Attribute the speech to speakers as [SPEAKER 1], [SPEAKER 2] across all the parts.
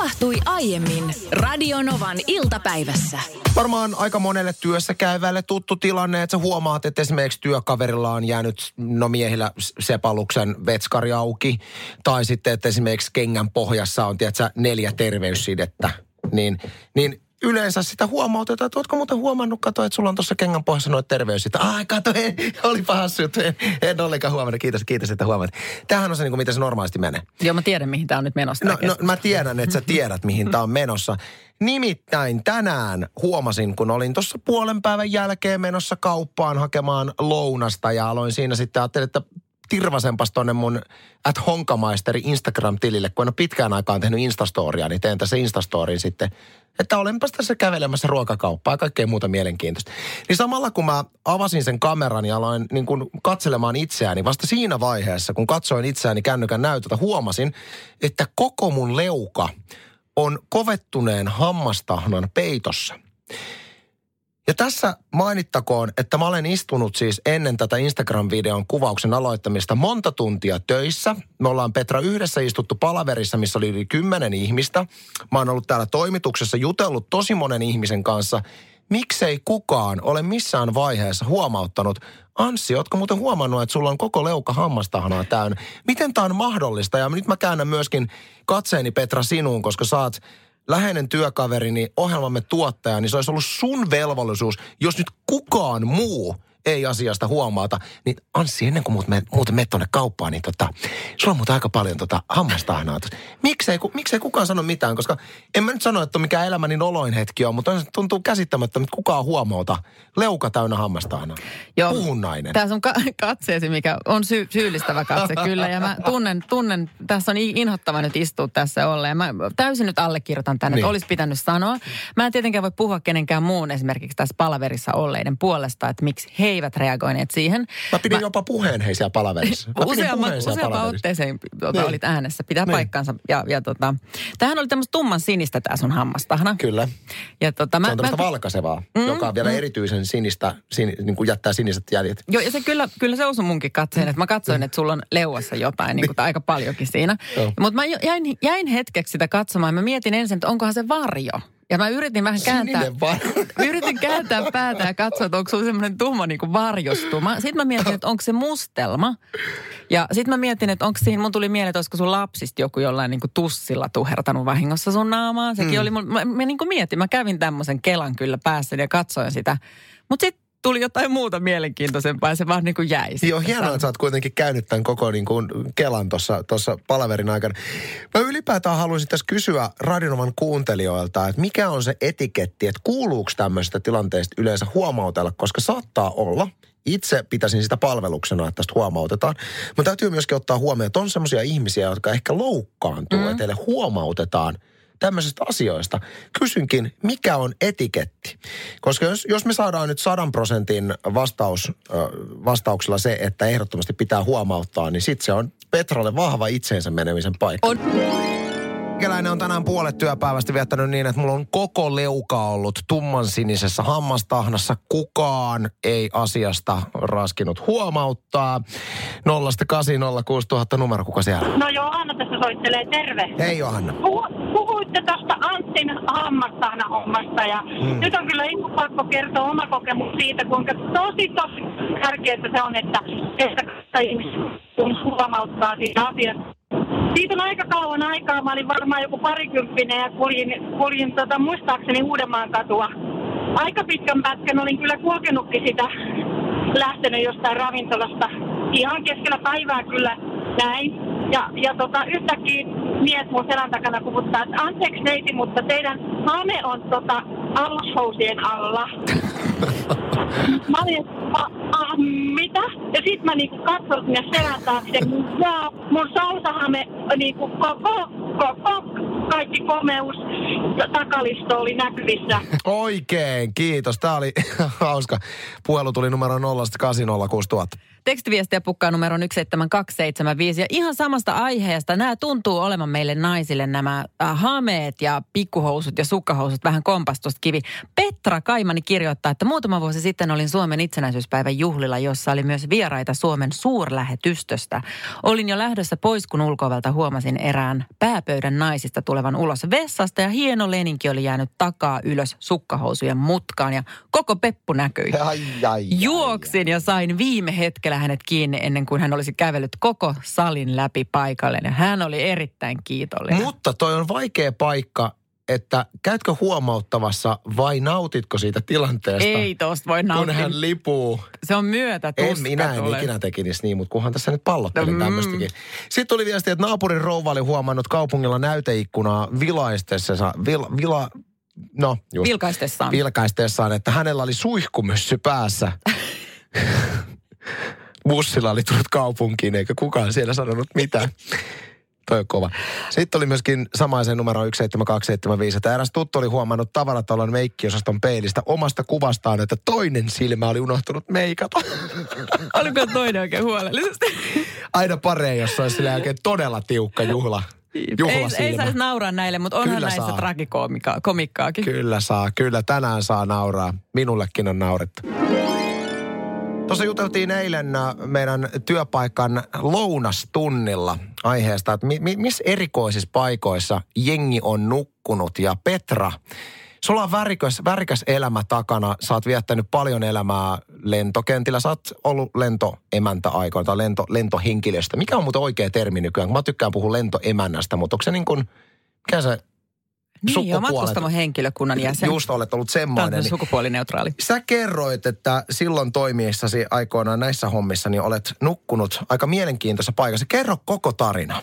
[SPEAKER 1] tapahtui aiemmin Radionovan iltapäivässä.
[SPEAKER 2] Varmaan aika monelle työssä käyvälle tuttu tilanne, että sä huomaat, että esimerkiksi työkaverilla on jäänyt no miehillä sepaluksen vetskari auki. Tai sitten, että esimerkiksi kengän pohjassa on, tiedätkö, neljä terveyssidettä. Niin, niin yleensä sitä huomautetaan, että ootko muuten huomannut, kato, että sulla on tuossa kengän pohjassa noita terveysitä. Ai, kato, en, oli hassu juttu, en, en ollenkaan huomannut. Kiitos, kiitos, että huomaat. Tämähän on se, niin kuin, miten se normaalisti menee.
[SPEAKER 3] Joo, mä tiedän, mihin tämä on nyt menossa.
[SPEAKER 2] No, no, mä tiedän, että sä tiedät, mihin tämä on menossa. Nimittäin tänään huomasin, kun olin tuossa puolen päivän jälkeen menossa kauppaan hakemaan lounasta ja aloin siinä sitten ajattelin, että tirvasenpas tonne mun at Honkamaisteri Instagram-tilille, kun en ole pitkään aikaan tehnyt Instastoria, niin teen tässä Instastorin sitten, että olenpas tässä kävelemässä ruokakauppaa ja kaikkea muuta mielenkiintoista. Niin samalla kun mä avasin sen kameran ja aloin niin kun katselemaan itseäni, vasta siinä vaiheessa, kun katsoin itseäni kännykän näytöltä, huomasin, että koko mun leuka on kovettuneen hammastahnan peitossa. Ja tässä mainittakoon, että mä olen istunut siis ennen tätä Instagram-videon kuvauksen aloittamista monta tuntia töissä. Me ollaan Petra yhdessä istuttu palaverissa, missä oli yli kymmenen ihmistä. Mä oon ollut täällä toimituksessa jutellut tosi monen ihmisen kanssa. Miksei kukaan ole missään vaiheessa huomauttanut, Anssi, ootko muuten huomannut, että sulla on koko leuka hammastahnaa täynnä? Miten tämä on mahdollista? Ja nyt mä käännän myöskin katseeni Petra sinuun, koska saat läheinen työkaverini, ohjelmamme tuottaja, niin se olisi ollut sun velvollisuus, jos nyt kukaan muu – ei asiasta huomaata, niin Anssi, ennen kuin me, muuten menet tuonne kauppaan, niin tota, sulla on muuten aika paljon tota hammastahnaa. Miksei, ku, miksei kukaan sano mitään, koska en mä nyt sano, että on mikään elämäni noloin hetki on, mutta tuntuu käsittämättä, että kukaan huomauta. Leuka täynnä hammastahnaa. Joo. Puhun nainen.
[SPEAKER 3] Tässä on ka- katseesi, mikä on sy- syyllistävä katse kyllä, ja mä tunnen, tunnen, tässä on inhottava nyt istua tässä olleen. Mä täysin nyt allekirjoitan tänne, niin. että olisi pitänyt sanoa. Mä en tietenkään voi puhua kenenkään muun esimerkiksi tässä palaverissa olleiden puolesta, että miksi he eivät reagoineet siihen.
[SPEAKER 2] Mä pidin mä, jopa puheen hei siellä palaverissa.
[SPEAKER 3] Useamman, useamman otteeseen tuota, niin. olit äänessä, pitää niin. paikkansa. Ja, ja tota, tämähän oli tämmöistä tumman sinistä tämä sun hammastahna.
[SPEAKER 2] Kyllä.
[SPEAKER 3] Ja tota,
[SPEAKER 2] mä, se on tämmöistä mä, valkaisevaa, mm, joka on vielä mm. erityisen sinistä, sin, niin kuin jättää siniset jäljet.
[SPEAKER 3] Joo, ja se kyllä, kyllä se osui munkin katseen, että mä katsoin, että sulla on leuassa jotain, niin kuin, niin. aika paljonkin siinä. Mutta mä jäin, jäin hetkeksi sitä katsomaan, mä mietin ensin, että onkohan se varjo. Ja mä yritin vähän kääntää, yritin kääntää päätä ja katsoa, että onko sulla semmoinen tuhma niin kuin varjostuma. Sitten mä mietin, että onko se mustelma. Ja sitten mä mietin, että onko siinä, mun tuli mieleen, että olisiko sun lapsista joku jollain niin kuin tussilla tuhertanut vahingossa sun naamaan. Sekin mm. oli mun, mä, mä niin kuin mietin, mä kävin tämmöisen kelan kyllä päässä ja katsoin sitä. Mutta sitten tuli jotain muuta mielenkiintoisempaa ja se vaan niin kuin jäi.
[SPEAKER 2] Joo, hienoa, että sä oot kuitenkin käynyt tämän koko niin kuin Kelan tuossa palaverin aikana. Mä ylipäätään haluaisin tässä kysyä Radinovan kuuntelijoilta, että mikä on se etiketti, että kuuluuko tämmöisestä tilanteesta yleensä huomautella, koska saattaa olla, itse pitäisin sitä palveluksena, että tästä huomautetaan. Mutta täytyy myöskin ottaa huomioon, että on semmoisia ihmisiä, jotka ehkä loukkaantuu, mm. että heille huomautetaan – tämmöisistä asioista. Kysynkin, mikä on etiketti? Koska jos, jos me saadaan nyt sadan prosentin vastaus, vastauksella se, että ehdottomasti pitää huomauttaa, niin sitten se on Petralle vahva itseensä menemisen paikka. On. Meikäläinen on tänään puolet työpäivästä viettänyt niin, että mulla on koko leuka ollut tummansinisessä hammastahnassa. Kukaan ei asiasta raskinut huomauttaa. 0806000 numero, kuka siellä?
[SPEAKER 4] No Johanna tässä soittelee, terve.
[SPEAKER 2] Hei Johanna.
[SPEAKER 4] Puh- puhuitte tuosta Antin hammastahna hommasta ja mm. nyt on kyllä ihan pakko kertoa oma kokemus siitä, kuinka tosi tosi tärkeää se on, että, että ihmiset huomauttaa siitä asiasta siitä on aika kauan aikaa. Mä olin varmaan joku parikymppinen ja kuljin, kuljin tota, muistaakseni Uudenmaan katua. Aika pitkän pätkän olin kyllä kulkenutkin sitä lähtenyt jostain ravintolasta. Ihan keskellä päivää kyllä näin. Ja, ja tota, yhtäkkiä mies mun selän takana kuvuttaa, että anteeksi neiti, mutta teidän hame on tota, alushousien alla. mä olin, a, a, mitä? Ja sit mä niinku katsoin sinne selän taakse, ja mun salsahame niinku koko, koko, kaikki komeus takalisto oli näkyvissä.
[SPEAKER 2] Oikein, kiitos. Tämä oli hauska. Puhelu tuli numero 0
[SPEAKER 3] Tekstiviestiä pukkaa numero 17275. Ja ihan samasta aiheesta nämä tuntuu olevan meille naisille nämä äh, hameet ja pikkuhousut ja sukkahousut vähän kompastusta kivi. Petra Kaimani kirjoittaa, että muutama vuosi sitten olin Suomen itsenäisyyspäivän juhlilla, jossa oli myös vieraita Suomen suurlähetystöstä. Olin jo lähdössä pois, kun ulkovelta huomasin erään pääpöydän naisista tulevan ulos vessasta ja hieno leninki oli jäänyt takaa ylös sukkahousujen mutkaan ja koko peppu näkyi.
[SPEAKER 2] Ai, ai,
[SPEAKER 3] Juoksin ja sain viime hetkellä hänet kiinni ennen kuin hän olisi kävellyt koko salin läpi paikalle. Ja hän oli erittäin kiitollinen.
[SPEAKER 2] Mutta toi on vaikea paikka, että käytkö huomauttavassa vai nautitko siitä tilanteesta?
[SPEAKER 3] Ei tosta voi nauttia.
[SPEAKER 2] Kun hän lipuu.
[SPEAKER 3] Se on myötä
[SPEAKER 2] En minä en ikinä tekisi niin, mutta kunhan tässä nyt pallottelin mm. tämmöistäkin. Sitten tuli viesti, että naapurin rouva oli huomannut kaupungilla näyteikkunaa vilaistessa, vil, vila, no just.
[SPEAKER 3] Vilkaistessaan.
[SPEAKER 2] Vilkaistessaan, että hänellä oli suihkumyssy päässä. Bussilla oli tullut kaupunkiin, eikä kukaan siellä sanonut mitään. Toi on kova. Sitten oli myöskin samaisen numero 17275, että eräs tuttu oli huomannut tavaratalon meikkiosaston peilistä omasta kuvastaan, että toinen silmä oli unohtunut meikata.
[SPEAKER 3] Oliko toinen oikein huolellisesti?
[SPEAKER 2] Aina paree, jos olisi sillä oikein todella tiukka juhla.
[SPEAKER 3] Ei, ei saisi nauraa näille, mutta onhan kyllä näissä tragikomikkaakin.
[SPEAKER 2] Kyllä saa, kyllä tänään saa nauraa. Minullekin on naurettu. Tuossa juteltiin eilen äh, meidän työpaikan lounastunnilla aiheesta, että mi- mi- missä erikoisissa paikoissa jengi on nukkunut. Ja Petra, sulla on värikäs, värikäs elämä takana. Sä oot viettänyt paljon elämää lentokentillä. Sä oot ollut lentoemäntä aikoina tai lento, lentohenkilöstä. Mikä on muuten oikea termi nykyään? Mä tykkään puhua lentoemännästä, mutta onko se niin kuin, mikä se
[SPEAKER 3] niin, joo, matkustamon henkilökunnan jäsen.
[SPEAKER 2] Just olet ollut semmoinen. Tämä
[SPEAKER 3] on sukupuolineutraali.
[SPEAKER 2] Sä kerroit, että silloin toimiessasi aikoinaan näissä hommissa, niin olet nukkunut aika mielenkiintoisessa paikassa. Kerro koko tarina.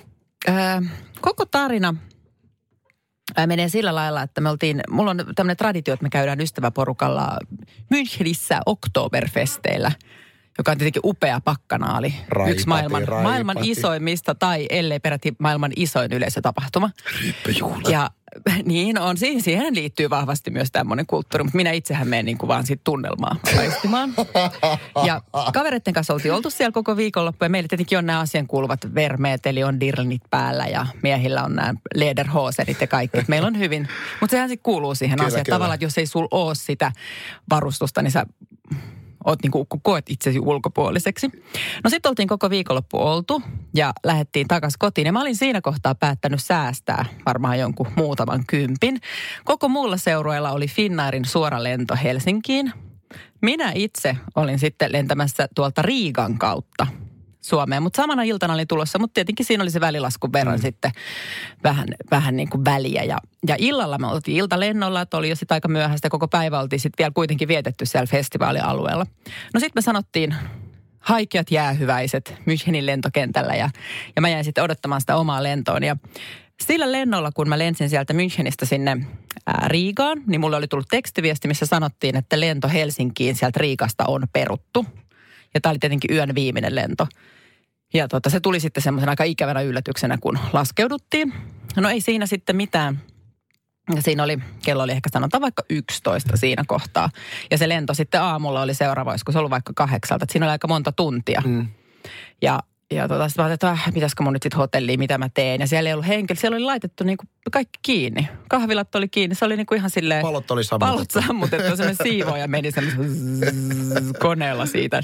[SPEAKER 3] Öö, koko tarina menee sillä lailla, että me oltiin, mulla on tämmöinen traditio, että me käydään ystäväporukalla Münchenissä Oktoberfesteillä joka on tietenkin upea pakkanaali.
[SPEAKER 2] Raipati,
[SPEAKER 3] Yksi maailman,
[SPEAKER 2] raipati.
[SPEAKER 3] maailman isoimmista tai ellei peräti maailman isoin yleisötapahtuma. Ja niin on, siihen, siihen liittyy vahvasti myös tämmöinen kulttuuri, mutta minä itsehän menen niin kuin vaan siitä tunnelmaa maistimaan. Ja kavereiden kanssa oltiin oltu siellä koko viikonloppu ja meillä tietenkin on nämä asian kuuluvat vermeet, eli on dirlnit päällä ja miehillä on nämä lederhosenit ja kaikki. Meillä on hyvin, mutta sehän sitten kuuluu siihen asiaan. Tavallaan, että jos ei sul ole sitä varustusta, niin sä oot niin kuin, koet itsesi ulkopuoliseksi. No sitten oltiin koko viikonloppu oltu ja lähdettiin takaisin kotiin. Ja mä olin siinä kohtaa päättänyt säästää varmaan jonkun muutaman kympin. Koko muulla seurueella oli Finnairin suora lento Helsinkiin. Minä itse olin sitten lentämässä tuolta Riigan kautta Suomeen. Mutta samana iltana oli tulossa, mutta tietenkin siinä oli se välilaskun verran mm. sitten vähän, vähän niin kuin väliä. Ja, ja illalla me oltiin iltalennolla, että oli jo sitten aika myöhäistä. Koko päivä oltiin sitten vielä kuitenkin vietetty siellä festivaalialueella. No sitten me sanottiin haikeat jäähyväiset Münchenin lentokentällä ja, ja mä jäin sitten odottamaan sitä omaa lentoon. Ja sillä lennolla, kun mä lensin sieltä Münchenistä sinne ää, Riigaan, niin mulle oli tullut tekstiviesti, missä sanottiin, että lento Helsinkiin sieltä Riikasta on peruttu. Ja tämä oli tietenkin yön viimeinen lento. Ja tota, se tuli sitten semmoisen aika ikävänä yllätyksenä, kun laskeuduttiin. No ei siinä sitten mitään. Ja siinä oli, kello oli ehkä sanotaan vaikka 11 siinä kohtaa. Ja se lento sitten aamulla oli seuraava, olisiko se ollut vaikka kahdeksalta. Että siinä oli aika monta tuntia. Mm. Ja, ja tota, sitten mä että äh, pitäisikö mun nyt sitten hotelliin, mitä mä teen. Ja siellä ei ollut henkilö, siellä oli laitettu niinku kaikki kiinni. Kahvilat oli kiinni, se oli niinku ihan silleen...
[SPEAKER 2] Palot oli sammutettu.
[SPEAKER 3] Palot sammutettu, semmoinen siivoja meni semmoisen koneella siitä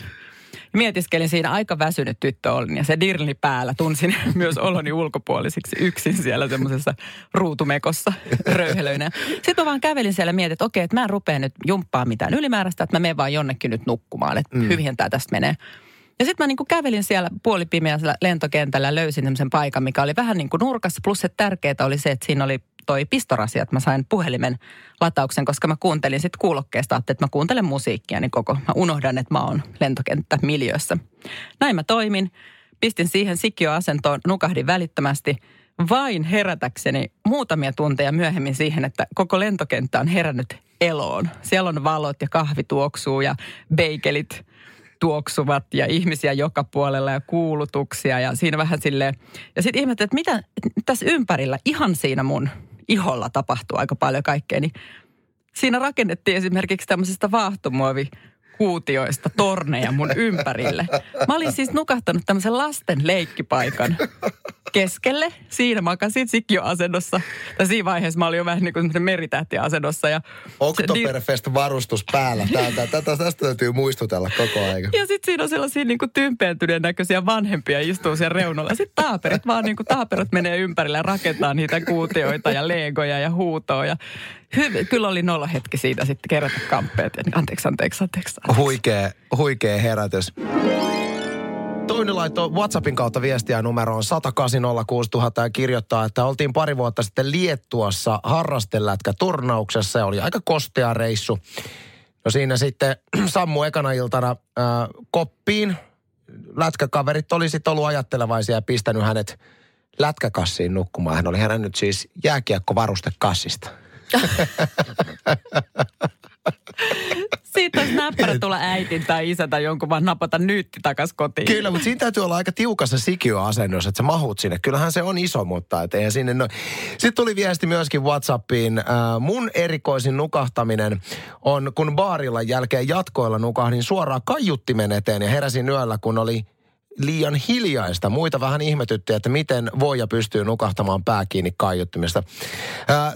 [SPEAKER 3] mietiskelin siinä aika väsynyt tyttö olin ja se dirni päällä tunsin myös oloni ulkopuolisiksi yksin siellä semmoisessa ruutumekossa röyhelöinä. Sitten mä vaan kävelin siellä ja mietin, että okei, että mä en rupea nyt jumppaa mitään ylimääräistä, että mä menen vaan jonnekin nyt nukkumaan, että mm. hyvin tämä tästä menee. Ja sitten mä niin kävelin siellä puolipimeällä lentokentällä ja löysin semmoisen paikan, mikä oli vähän niin kuin nurkassa. Plus että tärkeää oli se, että siinä oli toi pistorasia, että mä sain puhelimen latauksen, koska mä kuuntelin sitten kuulokkeesta, että mä kuuntelen musiikkia, niin koko mä unohdan, että mä oon lentokenttä miljössä. Näin mä toimin, pistin siihen sikioasentoon, nukahdin välittömästi, vain herätäkseni muutamia tunteja myöhemmin siihen, että koko lentokenttä on herännyt eloon. Siellä on valot ja kahvi tuoksuu ja beikelit tuoksuvat ja ihmisiä joka puolella ja kuulutuksia ja siinä vähän silleen. Ja sitten ihmettelin, että mitä tässä ympärillä, ihan siinä mun iholla tapahtuu aika paljon kaikkea, niin siinä rakennettiin esimerkiksi tämmöisestä vaahtomuovi kuutioista torneja mun ympärille. Mä olin siis nukahtanut tämmöisen lasten leikkipaikan keskelle. Siinä makasin sikio-asennossa. Tai siinä vaiheessa mä olin jo vähän niin kuin meritähtiasennossa. Ja
[SPEAKER 2] Oktoberfest varustus päällä. Täältä, tätä, tästä täytyy muistutella koko ajan.
[SPEAKER 3] Ja sitten siinä on sellaisia niin kuin näköisiä vanhempia istuu siellä reunalla. Sitten taaperit vaan niin kuin taaperit menee ympärille ja rakentaa niitä kuutioita ja legoja ja huutoa. Ja Hyvin, kyllä oli nolla hetki siitä sitten kerätä kamppeet. Anteeksi, anteeksi, anteeksi.
[SPEAKER 2] Huikea, huikea herätys. Toinen laittoi WhatsAppin kautta viestiä numeroon 1806000 ja kirjoittaa, että oltiin pari vuotta sitten Liettuassa harrastelätkä turnauksessa ja oli aika kostea reissu. No siinä sitten sammu ekana iltana äh, koppiin. Lätkäkaverit oli sitten ollut ajattelevaisia ja pistänyt hänet lätkäkassiin nukkumaan. Hän oli herännyt siis jääkiekkovarustekassista.
[SPEAKER 3] Siitä olisi näppärä tulla äitin tai isä tai jonkun vaan napata nyytti takas kotiin.
[SPEAKER 2] Kyllä, mutta siinä täytyy olla aika tiukassa sikiöasennossa, että sä mahut sinne. Kyllähän se on iso, mutta et eihän sinne no. Sitten tuli viesti myöskin Whatsappiin. Äh, mun erikoisin nukahtaminen on, kun baarilla jälkeen jatkoilla nukahdin suoraan kaiuttimen eteen ja heräsin yöllä, kun oli liian hiljaista. Muita vähän ihmetytti, että miten voi ja pystyy nukahtamaan pää kiinni kaiuttimesta.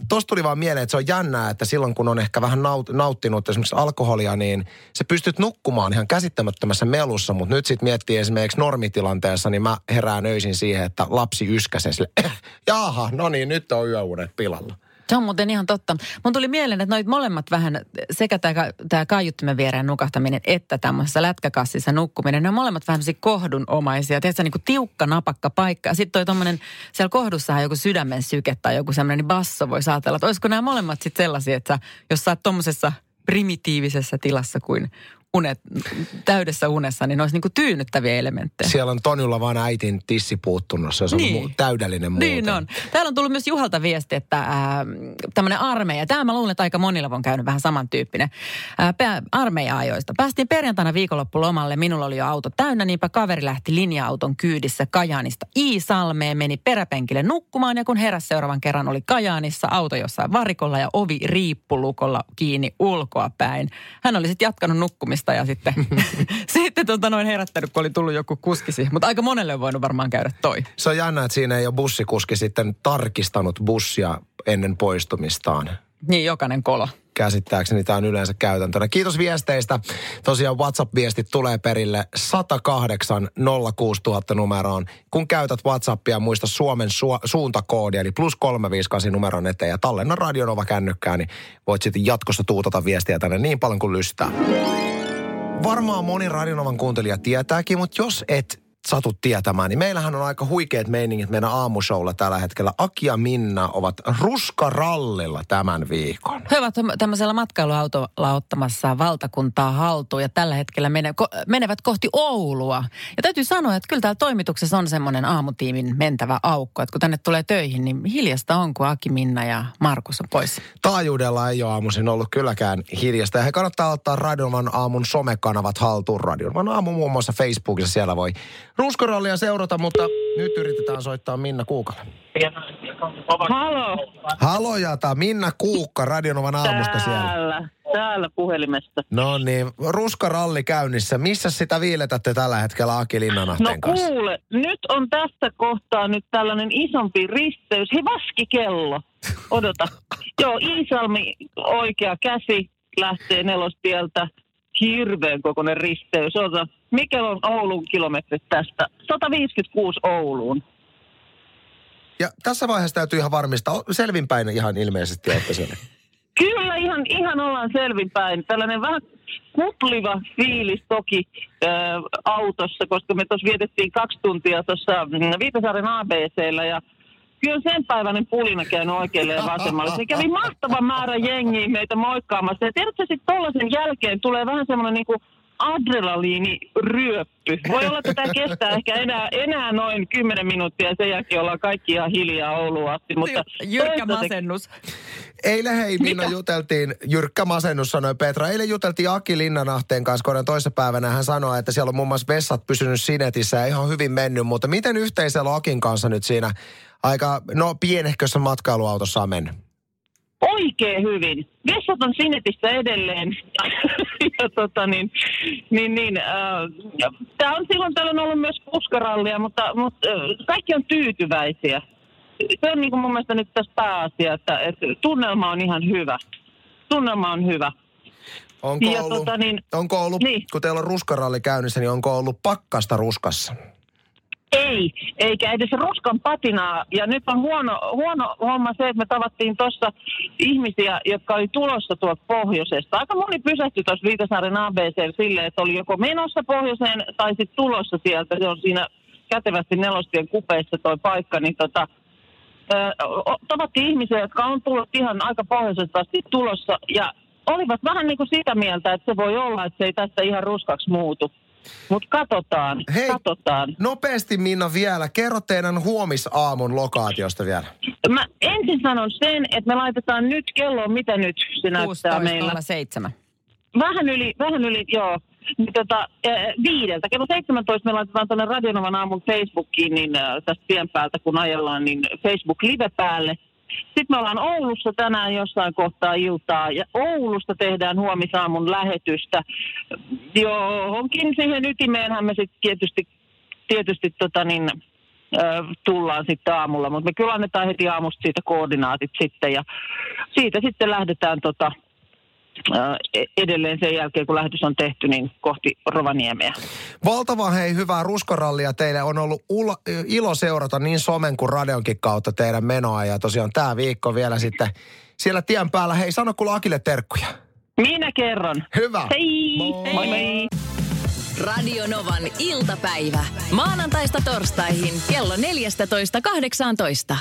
[SPEAKER 2] Tuosta tuli vaan mieleen, että se on jännää, että silloin kun on ehkä vähän naut, nauttinut esimerkiksi alkoholia, niin se pystyt nukkumaan ihan käsittämättömässä melussa, mutta nyt sitten miettii esimerkiksi normitilanteessa, niin mä herään öisin siihen, että lapsi yskäsee sille, jaha, no niin, nyt on yöunet pilalla.
[SPEAKER 3] Se on muuten ihan totta. Mun tuli mieleen, että noit molemmat vähän, sekä tämä, tämä kaiuttimen viereen nukahtaminen että tämmöisessä lätkäkassissa nukkuminen, ne on molemmat vähän kohdunomaisia. Tiedätkö, niin kuin tiukka napakka paikka. Sitten toi tommonen, siellä kohdussahan joku sydämen syke tai joku semmoinen niin basso voi ajatella, että olisiko nämä molemmat sitten sellaisia, että jos sä oot tuommoisessa primitiivisessä tilassa kuin unet, täydessä unessa, niin ne olisi niin kuin tyynnyttäviä elementtejä.
[SPEAKER 2] Siellä on Tonjulla vaan äitin tissi puuttunut, se on niin. täydellinen muuten.
[SPEAKER 3] Niin on. Täällä on tullut myös Juhalta viesti, että äh, tämmöinen armeija, tämä mä luulen, että aika monilla on käynyt vähän samantyyppinen, äh, armeija-ajoista. Päästiin perjantaina viikonloppulomalle, minulla oli jo auto täynnä, niinpä kaveri lähti linja-auton kyydissä Kajaanista Iisalmeen, meni peräpenkille nukkumaan ja kun heräsi seuraavan kerran oli Kajaanissa, auto jossain varikolla ja ovi riippulukolla kiinni ulkoa päin. Hän oli sitten jatkanut nukkumista ja sitten, sitten tota noin herättänyt, kun oli tullut joku kuski siihen. Mutta aika monelle on voinut varmaan käydä toi.
[SPEAKER 2] Se on jännä, että siinä ei ole bussikuski sitten tarkistanut bussia ennen poistumistaan.
[SPEAKER 3] Niin, jokainen kolo.
[SPEAKER 2] Käsittääkseni tämä on yleensä käytäntönä. Kiitos viesteistä. Tosiaan WhatsApp-viestit tulee perille 108 06000 numeroon. Kun käytät WhatsAppia, muista Suomen su- suuntakoodia, eli plus 358 numeron eteen ja tallenna Radionova kännykkää, niin voit sitten jatkossa tuutata viestiä tänne niin paljon kuin lystää. Varmaan moni Radionovan kuuntelija tietääkin, mutta jos et satut tietämään, niin meillähän on aika huikeat meiningit meidän aamushowlla tällä hetkellä. Aki ja Minna ovat ruskarallilla tämän viikon.
[SPEAKER 3] He ovat tämmöisellä matkailuautolla ottamassa valtakuntaa haltuun ja tällä hetkellä mene, ko, menevät kohti Oulua. Ja täytyy sanoa, että kyllä täällä toimituksessa on semmoinen aamutiimin mentävä aukko, että kun tänne tulee töihin, niin hiljasta on, kun Aki, Minna ja Markus on pois.
[SPEAKER 2] Taajuudella ei ole aamuisin ollut kylläkään hiljasta. Ja he kannattaa ottaa Radioman aamun somekanavat haltuun. Radioman aamu muun muassa Facebookissa siellä voi ruskorallia seurata, mutta nyt yritetään soittaa Minna Kuukalle.
[SPEAKER 5] Halo.
[SPEAKER 2] Halo Jata, Minna Kuukka Radionovan aamusta siellä.
[SPEAKER 5] Täällä, täällä puhelimesta.
[SPEAKER 2] No niin, ruskaralli käynnissä. Missä sitä viiletätte tällä hetkellä Aki Linnanahteen
[SPEAKER 5] no,
[SPEAKER 2] kanssa?
[SPEAKER 5] kuule, nyt on tässä kohtaa nyt tällainen isompi risteys. Hei, vaskikello. Odota. Joo, Iisalmi oikea käsi lähtee nelostieltä hirveän kokoinen risteys. Ota, mikä on Oulun kilometrit tästä? 156 Ouluun.
[SPEAKER 2] Ja tässä vaiheessa täytyy ihan varmistaa, selvinpäin ihan ilmeisesti olette siellä.
[SPEAKER 5] Kyllä, ihan, ihan ollaan selvinpäin. Tällainen vähän kupliva fiilis toki äh, autossa, koska me tuossa vietettiin kaksi tuntia tuossa mm, Viitasaaren ABCllä ja kyllä sen päiväinen pulina käynyt oikealle ja vasemmalle. Se kävi mahtava määrä jengiä meitä moikkaamassa. Ja tiedätkö, sitten tollaisen jälkeen tulee vähän semmoinen niinku adrenaliiniryöppy. Voi olla, että tämä kestää ehkä enää, enää noin 10 minuuttia ja sen jälkeen ollaan kaikki ihan hiljaa Ouluun asti. Mutta
[SPEAKER 3] Jyrkkä masennus.
[SPEAKER 2] Eilen hei Minna Mikä? juteltiin, jyrkkä masennus sanoi Petra, eilen juteltiin Aki Linnanahteen kanssa, kun toisessa päivänä hän sanoi, että siellä on muun muassa vessat pysynyt sinetissä ja ihan hyvin mennyt, mutta miten yhteisellä Akin kanssa nyt siinä aika, no pienehkössä matkailuautossa on mennyt?
[SPEAKER 5] Oikein hyvin. Vessat on Sinetissä edelleen. ja tota niin, niin, niin äh, tämä on silloin tällöin ollut myös puskarallia, mutta, mutta äh, kaikki on tyytyväisiä. Se on niin kuin mun mielestä nyt tässä pääasia, että, että tunnelma on ihan hyvä. Tunnelma on hyvä.
[SPEAKER 2] Onko ja ollut, tota niin, onko ollut niin. kun teillä on ruskaralli käynnissä, niin onko ollut pakkasta ruskassa?
[SPEAKER 5] Ei, eikä edes roskan patinaa. Ja nyt on huono, huono homma se, että me tavattiin tuossa ihmisiä, jotka oli tulossa tuolta pohjoisesta. Aika moni pysähtyi tuossa Viitasaaren ABC silleen, että oli joko menossa pohjoiseen tai sitten tulossa sieltä. Se on siinä kätevästi nelostien kupeessa toi paikka, niin tota, tavattiin ihmisiä, jotka on tullut ihan aika pohjoisesta asti tulossa ja olivat vähän niin kuin sitä mieltä, että se voi olla, että se ei tästä ihan ruskaksi muutu. Mutta katsotaan,
[SPEAKER 2] Hei,
[SPEAKER 5] katsotaan.
[SPEAKER 2] nopeasti Minna vielä. Kerro teidän huomisaamun lokaatiosta vielä.
[SPEAKER 5] Mä ensin sanon sen, että me laitetaan nyt kello, mitä nyt se näyttää meillä?
[SPEAKER 3] 7.
[SPEAKER 5] Vähän yli, vähän yli, joo. Niin tota, viideltä. Kello 17 me laitetaan tuonne Radionovan aamun Facebookiin, niin tästä tien päältä kun ajellaan, niin Facebook live päälle. Sitten me ollaan Oulussa tänään jossain kohtaa iltaa ja Oulusta tehdään huomisaamun lähetystä. Johonkin siihen ytimeenhän me sitten tietysti, tietysti tota niin, tullaan sitten aamulla, mutta me kyllä annetaan heti aamusta siitä koordinaatit sitten ja siitä sitten lähdetään tota, edelleen sen jälkeen, kun lähetys on tehty, niin kohti Rovaniemeä.
[SPEAKER 2] Valtava hei, hyvää ruskorallia teille. On ollut ulo, ilo seurata niin somen kuin radionkin kautta teidän menoa. Ja tosiaan tämä viikko vielä sitten siellä tien päällä. Hei, sano kuule Akille terkkuja.
[SPEAKER 5] Minä kerron.
[SPEAKER 2] Hyvä.
[SPEAKER 5] Hei. Moi. moi, moi.
[SPEAKER 1] Radio Novan iltapäivä. Maanantaista torstaihin kello 14.18.